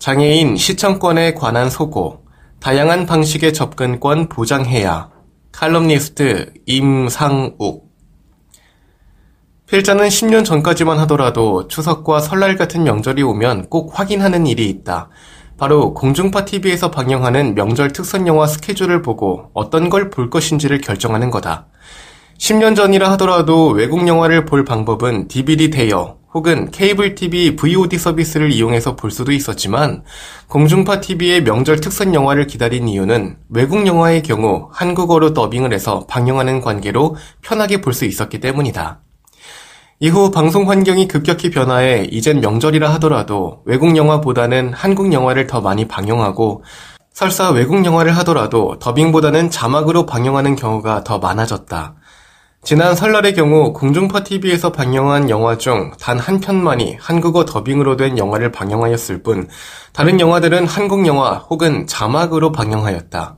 장애인 시청권에 관한 소고 다양한 방식의 접근권 보장해야 칼럼니스트 임상욱 필자는 10년 전까지만 하더라도 추석과 설날 같은 명절이 오면 꼭 확인하는 일이 있다. 바로 공중파 TV에서 방영하는 명절 특선 영화 스케줄을 보고 어떤 걸 볼 것인지를 결정하는 거다. 10년 전이라 하더라도 외국 영화를 볼 방법은 DVD 대여 혹은 케이블 TV VOD 서비스를 이용해서 볼 수도 있었지만 공중파 TV의 명절 특선 영화를 기다린 이유는 외국 영화의 경우 한국어로 더빙을 해서 방영하는 관계로 편하게 볼 수 있었기 때문이다. 이후 방송 환경이 급격히 변화해 이젠 명절이라 하더라도 외국 영화보다는 한국 영화를 더 많이 방영하고 설사 외국 영화를 하더라도 더빙보다는 자막으로 방영하는 경우가 더 많아졌다. 지난 설날의 경우 공중파 TV에서 방영한 영화 중 단 한 편만이 한국어 더빙으로 된 영화를 방영하였을 뿐 다른 영화들은 한국 영화 혹은 자막으로 방영하였다.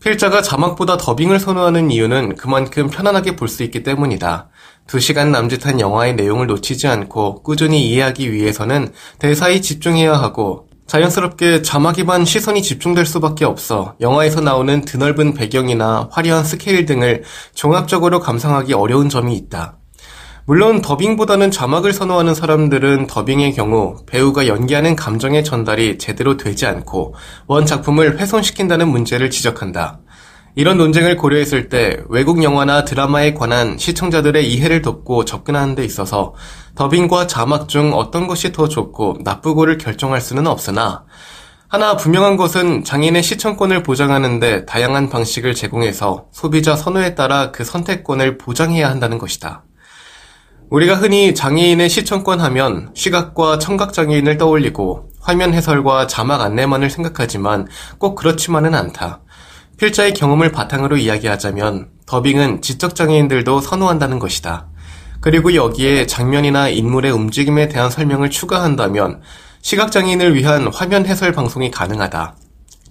필자가 자막보다 더빙을 선호하는 이유는 그만큼 편안하게 볼 수 있기 때문이다. 2시간 남짓한 영화의 내용을 놓치지 않고 꾸준히 이해하기 위해서는 대사에 집중해야 하고 자연스럽게 자막에만 시선이 집중될 수밖에 없어 영화에서 나오는 드넓은 배경이나 화려한 스케일 등을 종합적으로 감상하기 어려운 점이 있다. 물론 더빙보다는 자막을 선호하는 사람들은 더빙의 경우 배우가 연기하는 감정의 전달이 제대로 되지 않고 원 작품을 훼손시킨다는 문제를 지적한다. 이런 논쟁을 고려했을 때 외국 영화나 드라마에 관한 시청자들의 이해를 돕고 접근하는 데 있어서 더빙과 자막 중 어떤 것이 더 좋고 나쁘고를 결정할 수는 없으나 하나 분명한 것은 장인의 시청권을 보장하는데 다양한 방식을 제공해서 소비자 선호에 따라 그 선택권을 보장해야 한다는 것이다. 우리가 흔히 장애인의 시청권 하면 시각과 청각 장애인을 떠올리고 화면 해설과 자막 안내만을 생각하지만 꼭 그렇지만은 않다. 필자의 경험을 바탕으로 이야기하자면 더빙은 지적장애인들도 선호한다는 것이다. 그리고 여기에 장면이나 인물의 움직임에 대한 설명을 추가한다면 시각장애인을 위한 화면 해설 방송이 가능하다.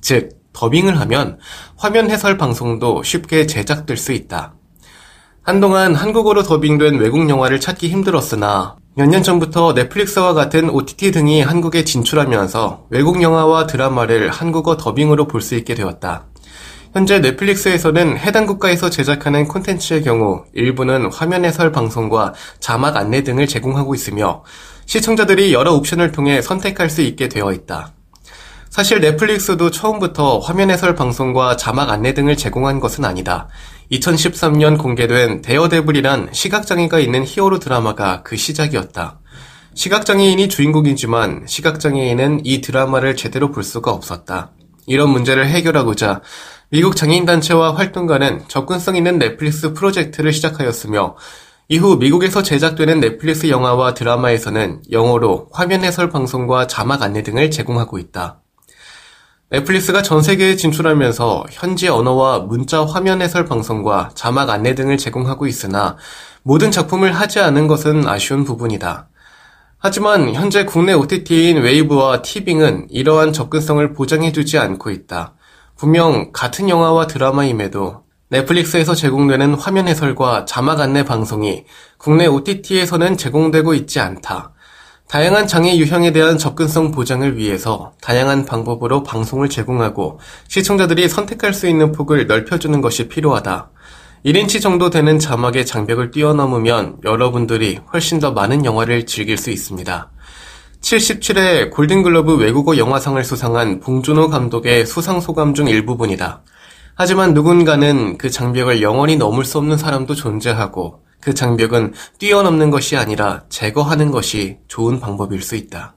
즉, 더빙을 하면 화면 해설 방송도 쉽게 제작될 수 있다. 한동안 한국어로 더빙된 외국 영화를 찾기 힘들었으나 몇 년 전부터 넷플릭스와 같은 OTT 등이 한국에 진출하면서 외국 영화와 드라마를 한국어 더빙으로 볼 수 있게 되었다. 현재 넷플릭스에서는 해당 국가에서 제작하는 콘텐츠의 경우 일부는 화면 해설 방송과 자막 안내 등을 제공하고 있으며 시청자들이 여러 옵션을 통해 선택할 수 있게 되어 있다. 사실 넷플릭스도 처음부터 화면 해설 방송과 자막 안내 등을 제공한 것은 아니다. 2013년 공개된 데어데블이란 시각장애가 있는 히어로 드라마가 그 시작이었다. 시각장애인이 주인공이지만 시각장애인은 이 드라마를 제대로 볼 수가 없었다. 이런 문제를 해결하고자 미국 장애인단체와 활동가는 접근성 있는 넷플릭스 프로젝트를 시작하였으며 이후 미국에서 제작되는 넷플릭스 영화와 드라마에서는 영어로 화면 해설 방송과 자막 안내 등을 제공하고 있다. 넷플릭스가 전 세계에 진출하면서 현지 언어와 문자 화면 해설 방송과 자막 안내 등을 제공하고 있으나 모든 작품을 하지 않은 것은 아쉬운 부분이다. 하지만 현재 국내 OTT인 웨이브와 티빙은 이러한 접근성을 보장해주지 않고 있다. 분명 같은 영화와 드라마임에도 넷플릭스에서 제공되는 화면 해설과 자막 안내 방송이 국내 OTT에서는 제공되고 있지 않다. 다양한 장애 유형에 대한 접근성 보장을 위해서 다양한 방법으로 방송을 제공하고 시청자들이 선택할 수 있는 폭을 넓혀주는 것이 필요하다. 1인치 정도 되는 자막의 장벽을 뛰어넘으면 여러분들이 훨씬 더 많은 영화를 즐길 수 있습니다. 77회 골든글러브 외국어 영화상을 수상한 봉준호 감독의 수상 소감 중 일부분이다. 하지만 누군가는 그 장벽을 영원히 넘을 수 없는 사람도 존재하고 그 장벽은 뛰어넘는 것이 아니라 제거하는 것이 좋은 방법일 수 있다.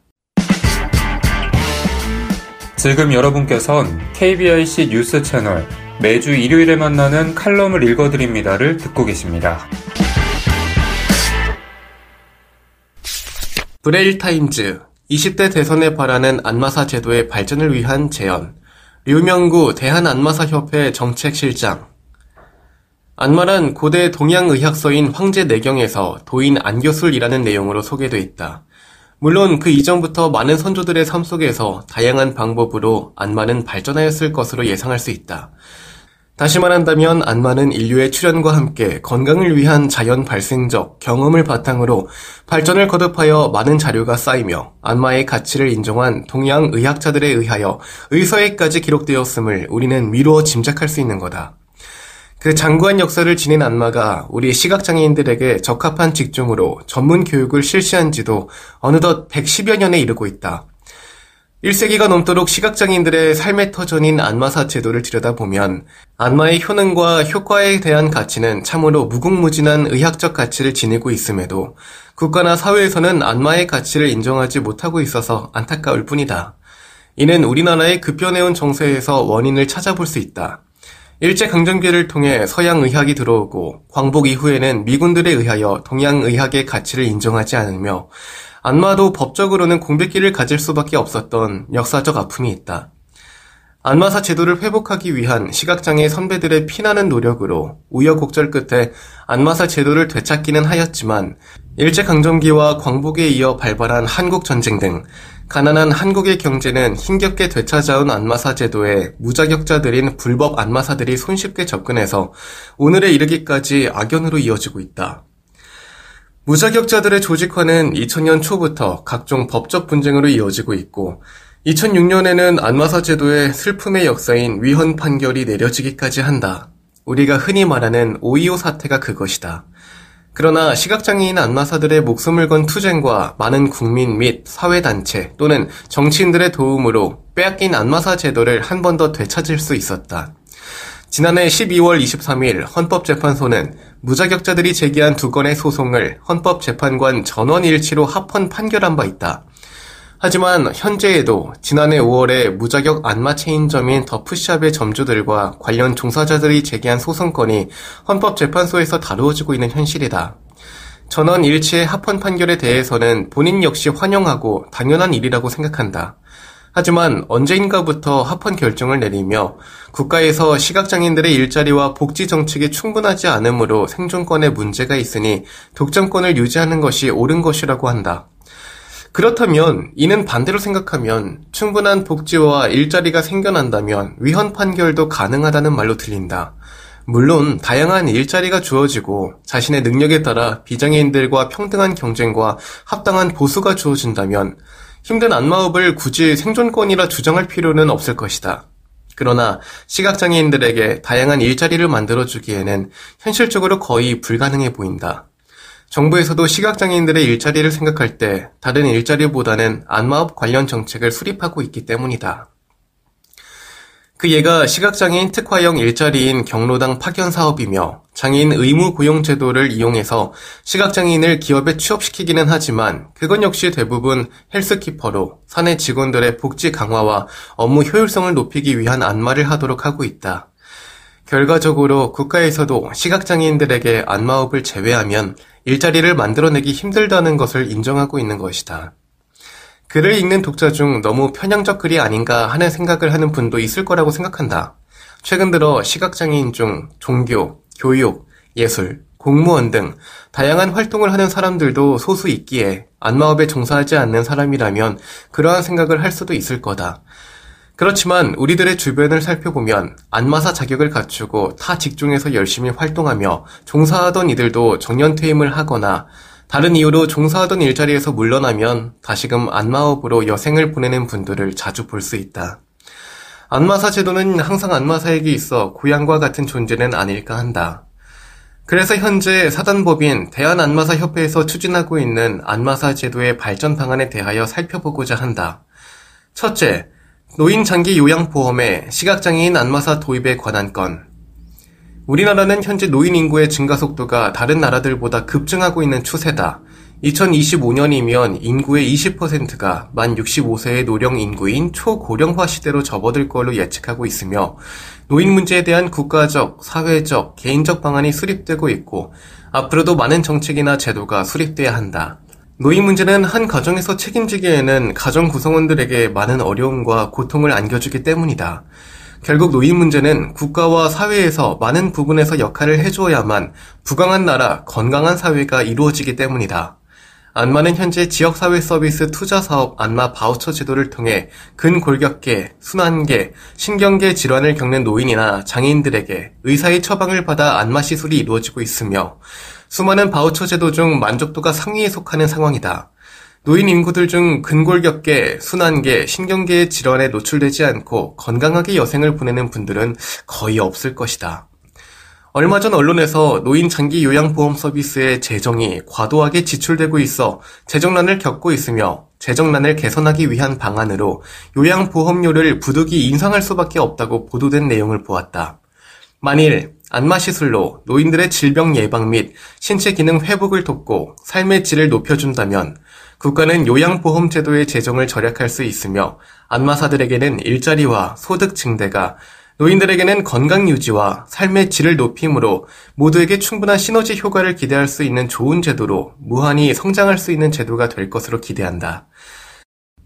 지금 여러분께선 KBIC 뉴스 채널 매주 일요일에 만나는 칼럼을 읽어드립니다를 듣고 계십니다. 브레일타임즈 20대 대선에 바라는 안마사 제도의 발전을 위한 제언 류명구 대한안마사협회 정책실장 안마란 고대 동양의학서인 황제내경에서 도인 안교술이라는 내용으로 소개돼 있다. 물론 그 이전부터 많은 선조들의 삶 속에서 다양한 방법으로 안마는 발전하였을 것으로 예상할 수 있다. 다시 말한다면 안마는 인류의 출현과 함께 건강을 위한 자연 발생적 경험을 바탕으로 발전을 거듭하여 많은 자료가 쌓이며 안마의 가치를 인정한 동양 의학자들에 의하여 의서에까지 기록되었음을 우리는 미루어 짐작할 수 있는 거다. 그 장구한 역사를 지닌 안마가 우리 시각장애인들에게 적합한 직종으로 전문 교육을 실시한 지도 어느덧 110여 년에 이르고 있다. 1세기가 넘도록 시각장애인들의 삶의 터전인 안마사 제도를 들여다보면 안마의 효능과 효과에 대한 가치는 참으로 무궁무진한 의학적 가치를 지니고 있음에도 국가나 사회에서는 안마의 가치를 인정하지 못하고 있어서 안타까울 뿐이다. 이는 우리나라의 급변해온 정세에서 원인을 찾아볼 수 있다. 일제강점기를 통해 서양 의학이 들어오고 광복 이후에는 미군들에 의하여 동양 의학의 가치를 인정하지 않으며 안마도 법적으로는 공백기를 가질 수밖에 없었던 역사적 아픔이 있다. 안마사 제도를 회복하기 위한 시각장애 선배들의 피나는 노력으로 우여곡절 끝에 안마사 제도를 되찾기는 하였지만 일제강점기와 광복에 이어 발발한 한국전쟁 등 가난한 한국의 경제는 힘겹게 되찾아온 안마사 제도에 무자격자들인 불법 안마사들이 손쉽게 접근해서 오늘에 이르기까지 악연으로 이어지고 있다. 무자격자들의 조직화는 2000년 초부터 각종 법적 분쟁으로 이어지고 있고 2006년에는 안마사 제도의 슬픔의 역사인 위헌 판결이 내려지기까지 한다. 우리가 흔히 말하는 5.25 사태가 그것이다. 그러나 시각장애인 안마사들의 목숨을 건 투쟁과 많은 국민 및 사회단체 또는 정치인들의 도움으로 빼앗긴 안마사 제도를 한 번 더 되찾을 수 있었다. 지난해 12월 23일 헌법재판소는 무자격자들이 제기한 두 건의 소송을 헌법재판관 전원일치로 합헌 판결한 바 있다. 하지만 현재에도 지난해 5월에 무자격 안마 체인점인 더프샵의 점주들과 관련 종사자들이 제기한 소송건이 헌법재판소에서 다루어지고 있는 현실이다. 전원 일치의 합헌 판결에 대해서는 본인 역시 환영하고 당연한 일이라고 생각한다. 하지만 언제인가부터 합헌 결정을 내리며 국가에서 시각장애인들의 일자리와 복지 정책이 충분하지 않으므로 생존권에 문제가 있으니 독점권을 유지하는 것이 옳은 것이라고 한다. 그렇다면 이는 반대로 생각하면 충분한 복지와 일자리가 생겨난다면 위헌 판결도 가능하다는 말로 들린다. 물론 다양한 일자리가 주어지고 자신의 능력에 따라 비장애인들과 평등한 경쟁과 합당한 보수가 주어진다면 힘든 안마업을 굳이 생존권이라 주장할 필요는 없을 것이다. 그러나 시각장애인들에게 다양한 일자리를 만들어주기에는 현실적으로 거의 불가능해 보인다. 정부에서도 시각장애인들의 일자리를 생각할 때 다른 일자리보다는 안마업 관련 정책을 수립하고 있기 때문이다. 그 예가 시각장애인 특화형 일자리인 경로당 파견 사업이며 장애인 의무 고용 제도를 이용해서 시각장애인을 기업에 취업시키기는 하지만 그건 역시 대부분 헬스키퍼로 사내 직원들의 복지 강화와 업무 효율성을 높이기 위한 안마를 하도록 하고 있다. 결과적으로 국가에서도 시각장애인들에게 안마업을 제외하면 일자리를 만들어내기 힘들다는 것을 인정하고 있는 것이다. 글을 읽는 독자 중 너무 편향적 글이 아닌가 하는 생각을 하는 분도 있을 거라고 생각한다. 최근 들어 시각장애인 중 종교, 교육, 예술, 공무원 등 다양한 활동을 하는 사람들도 소수 있기에 안마업에 종사하지 않는 사람이라면 그러한 생각을 할 수도 있을 거다. 그렇지만 우리들의 주변을 살펴보면 안마사 자격을 갖추고 타 직종에서 열심히 활동하며 종사하던 이들도 정년퇴임을 하거나 다른 이유로 종사하던 일자리에서 물러나면 다시금 안마업으로 여생을 보내는 분들을 자주 볼 수 있다. 안마사 제도는 항상 안마사에게 있어 고향과 같은 존재는 아닐까 한다. 그래서 현재 사단법인 대한안마사협회에서 추진하고 있는 안마사 제도의 발전 방안에 대하여 살펴보고자 한다. 첫째, 노인 장기 요양보험에 시각장애인 안마사 도입에 관한 건 우리나라는 현재 노인 인구의 증가 속도가 다른 나라들보다 급증하고 있는 추세다. 2025년이면 인구의 20%가 만 65세의 노령 인구인 초고령화 시대로 접어들 걸로 예측하고 있으며 노인 문제에 대한 국가적, 사회적, 개인적 방안이 수립되고 있고 앞으로도 많은 정책이나 제도가 수립돼야 한다. 노인 문제는 한 가정에서 책임지기에는 가정 구성원들에게 많은 어려움과 고통을 안겨주기 때문이다. 결국 노인 문제는 국가와 사회에서 많은 부분에서 역할을 해주어야만 부강한 나라, 건강한 사회가 이루어지기 때문이다. 안마는 현재 지역사회 서비스 투자 사업 안마 바우처 제도를 통해 근골격계, 순환계, 신경계 질환을 겪는 노인이나 장애인들에게 의사의 처방을 받아 안마 시술이 이루어지고 있으며 수많은 바우처 제도 중 만족도가 상위에 속하는 상황이다. 노인 인구들 중 근골격계, 순환계, 신경계의 질환에 노출되지 않고 건강하게 여생을 보내는 분들은 거의 없을 것이다. 얼마 전 언론에서 노인 장기 요양보험 서비스의 재정이 과도하게 지출되고 있어 재정난을 겪고 있으며 재정난을 개선하기 위한 방안으로 요양보험료를 부득이 인상할 수밖에 없다고 보도된 내용을 보았다. 만일 안마시술로 노인들의 질병 예방 및 신체 기능 회복을 돕고 삶의 질을 높여준다면 국가는 요양보험 제도의 재정을 절약할 수 있으며 안마사들에게는 일자리와 소득 증대가 노인들에게는 건강 유지와 삶의 질을 높임으로 모두에게 충분한 시너지 효과를 기대할 수 있는 좋은 제도로 무한히 성장할 수 있는 제도가 될 것으로 기대한다.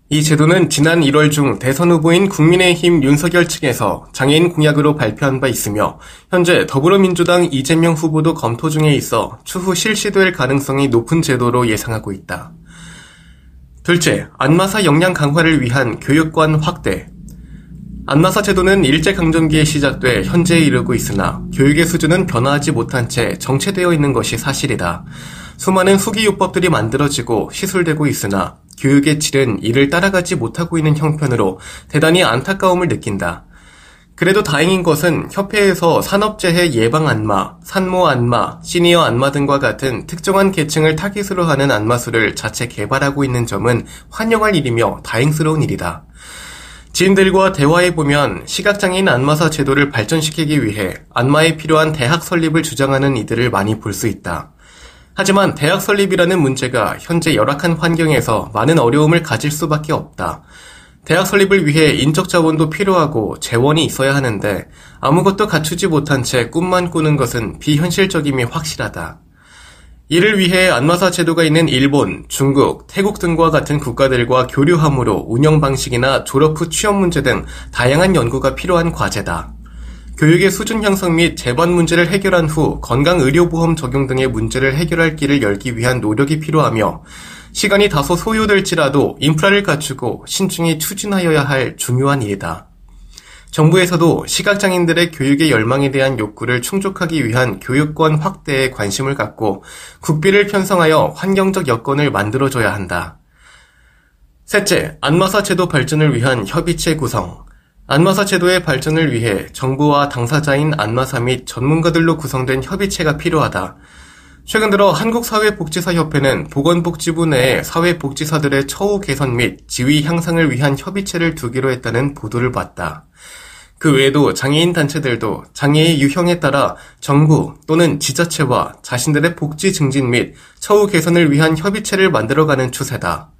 이 제도는 지난 1월 중 대선 후보인 국민의힘 윤석열 측에서 장애인 공약으로 발표한 바 있으며 현재 더불어민주당 이재명 후보도 검토 중에 있어 추후 실시될 가능성이 높은 제도로 예상하고 있다. 둘째, 안마사 역량 강화를 위한 교육관 확대. 안마사 제도는 일제강점기에 시작돼 현재에 이르고 있으나 교육의 수준은 변화하지 못한 채 정체되어 있는 것이 사실이다. 수많은 후기요법들이 만들어지고 시술되고 있으나 교육의 질은 이를 따라가지 못하고 있는 형편으로 대단히 안타까움을 느낀다. 그래도 다행인 것은 협회에서 산업재해 예방 안마, 산모 안마, 시니어 안마 등과 같은 특정한 계층을 타깃으로 하는 안마술을 자체 개발하고 있는 점은 환영할 일이며 다행스러운 일이다. 지인들과 대화해보면 시각장애인 안마사 제도를 발전시키기 위해 안마에 필요한 대학 설립을 주장하는 이들을 많이 볼 수 있다. 하지만 대학 설립이라는 문제가 현재 열악한 환경에서 많은 어려움을 가질 수밖에 없다. 대학 설립을 위해 인적 자원도 필요하고 재원이 있어야 하는데 아무것도 갖추지 못한 채 꿈만 꾸는 것은 비현실적임이 확실하다. 이를 위해 안마사 제도가 있는 일본, 중국, 태국 등과 같은 국가들과 교류함으로 운영 방식이나 졸업 후 취업 문제 등 다양한 연구가 필요한 과제다. 교육의 수준 향상 및 재반 문제를 해결한 후 건강의료보험 적용 등의 문제를 해결할 길을 열기 위한 노력이 필요하며 시간이 다소 소요될지라도 인프라를 갖추고 신중히 추진하여야 할 중요한 일이다. 정부에서도 시각장애인들의 교육의 열망에 대한 욕구를 충족하기 위한 교육권 확대에 관심을 갖고 국비를 편성하여 환경적 여건을 만들어줘야 한다. 셋째, 안마사 제도 발전을 위한 협의체 구성. 안마사 제도의 발전을 위해 정부와 당사자인 안마사 및 전문가들로 구성된 협의체가 필요하다. 최근 들어 한국사회복지사협회는 보건복지부 내에 사회복지사들의 처우 개선 및 지위 향상을 위한 협의체를 두기로 했다는 보도를 봤다. 그 외에도 장애인 단체들도 장애의 유형에 따라 정부 또는 지자체와 자신들의 복지 증진 및 처우 개선을 위한 협의체를 만들어가는 추세다.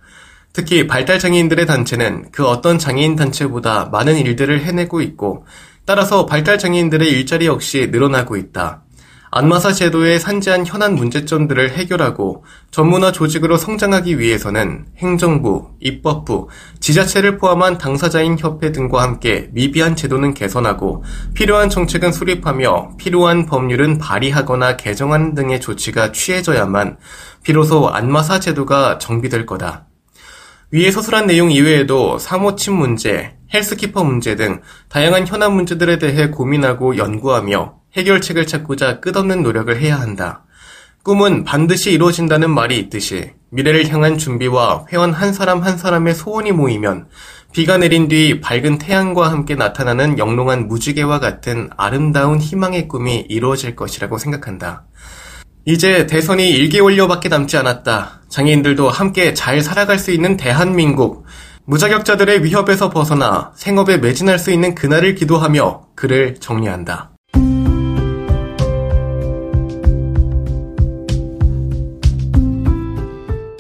특히 발달장애인들의 단체는 그 어떤 장애인 단체보다 많은 일들을 해내고 있고 따라서 발달장애인들의 일자리 역시 늘어나고 있다. 안마사 제도의 산재한 현안 문제점들을 해결하고 전문화 조직으로 성장하기 위해서는 행정부, 입법부, 지자체를 포함한 당사자인 협회 등과 함께 미비한 제도는 개선하고 필요한 정책은 수립하며 필요한 법률은 발의하거나 개정하는 등의 조치가 취해져야만 비로소 안마사 제도가 정비될 거다. 위에 서술한 내용 이외에도 사모침 문제, 헬스키퍼 문제 등 다양한 현안 문제들에 대해 고민하고 연구하며 해결책을 찾고자 끝없는 노력을 해야 한다. 꿈은 반드시 이루어진다는 말이 있듯이 미래를 향한 준비와 회원 한 사람 한 사람의 소원이 모이면 비가 내린 뒤 밝은 태양과 함께 나타나는 영롱한 무지개와 같은 아름다운 희망의 꿈이 이루어질 것이라고 생각한다. 이제 대선이 1개월여밖에 남지 않았다. 장애인들도 함께 잘 살아갈 수 있는 대한민국, 무자격자들의 위협에서 벗어나 생업에 매진할 수 있는 그날을 기도하며 글을 정리한다.